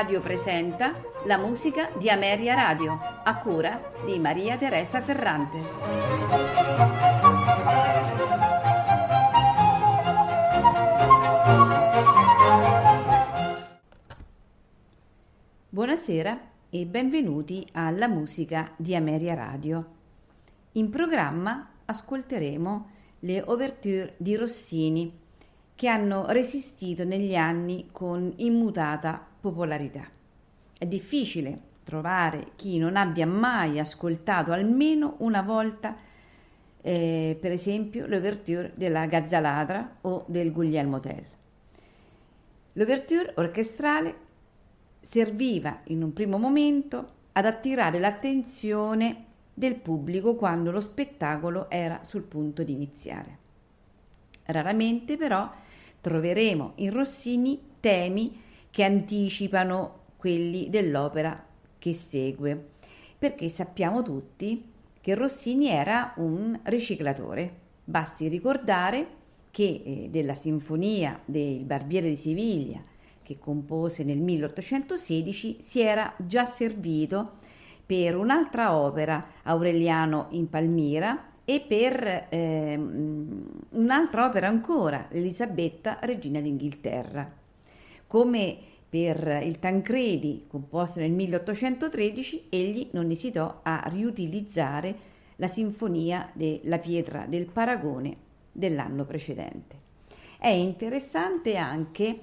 Radio presenta la musica di Ameria Radio, a cura di Maria Teresa Ferrante. Buonasera e benvenuti alla musica di Ameria Radio. In programma ascolteremo le ouverture di Rossini che hanno resistito negli anni con immutata popolarità. È difficile trovare chi non abbia mai ascoltato almeno una volta, eh, per esempio, l'ouverture della Gazzaladra o del Guglielmo Tell. L'ouverture orchestrale serviva in un primo momento ad attirare l'attenzione del pubblico quando lo spettacolo era sul punto di iniziare. Raramente però troveremo in Rossini temi che anticipano quelli dell'opera che segue, perché sappiamo tutti che Rossini era un riciclatore. Basti ricordare che eh, della sinfonia del Barbiere di Siviglia, che compose nel 1816, si era già servito per un'altra opera, Aureliano in Palmira, e per eh, un'altra opera ancora, Elisabetta, regina d'Inghilterra. Come per il Tancredi, composto nel 1813, egli non esitò a riutilizzare la sinfonia della pietra del Paragone dell'anno precedente. È interessante anche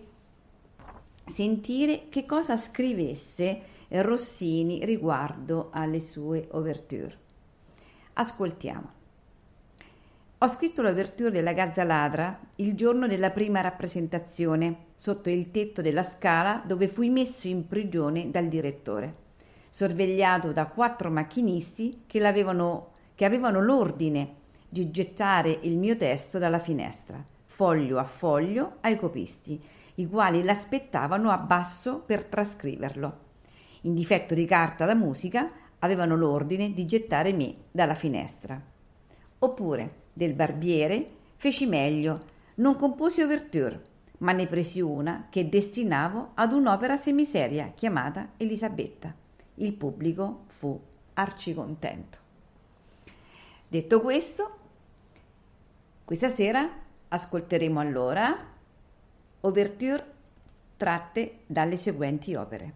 sentire che cosa scrivesse Rossini riguardo alle sue ouverture. Ascoltiamo. Ho scritto l'ouverture della Gazza Ladra il giorno della prima rappresentazione, sotto il tetto della scala dove fui messo in prigione dal direttore, sorvegliato da quattro macchinisti che, che avevano l'ordine di gettare il mio testo dalla finestra, foglio a foglio, ai copisti, i quali l'aspettavano a basso per trascriverlo. In difetto di carta da musica, avevano l'ordine di gettare me dalla finestra. Oppure, del barbiere, feci meglio, non composi ouverture, ma ne presi una che destinavo ad un'opera semiseria chiamata Elisabetta. Il pubblico fu arcicontento. Detto questo, questa sera ascolteremo allora ouverture tratte dalle seguenti opere: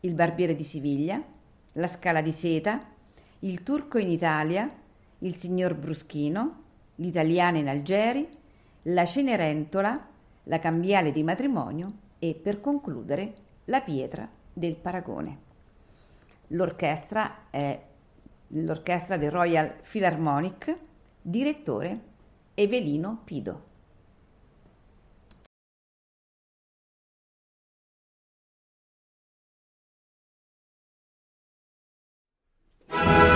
Il barbiere di Siviglia, La scala di seta, Il turco in Italia, Il signor Bruschino, l'italiana in Algeri, la Cenerentola, la cambiale di matrimonio e, per concludere, la pietra del paragone. L'orchestra è l'orchestra del Royal Philharmonic, direttore Evelino Pido. you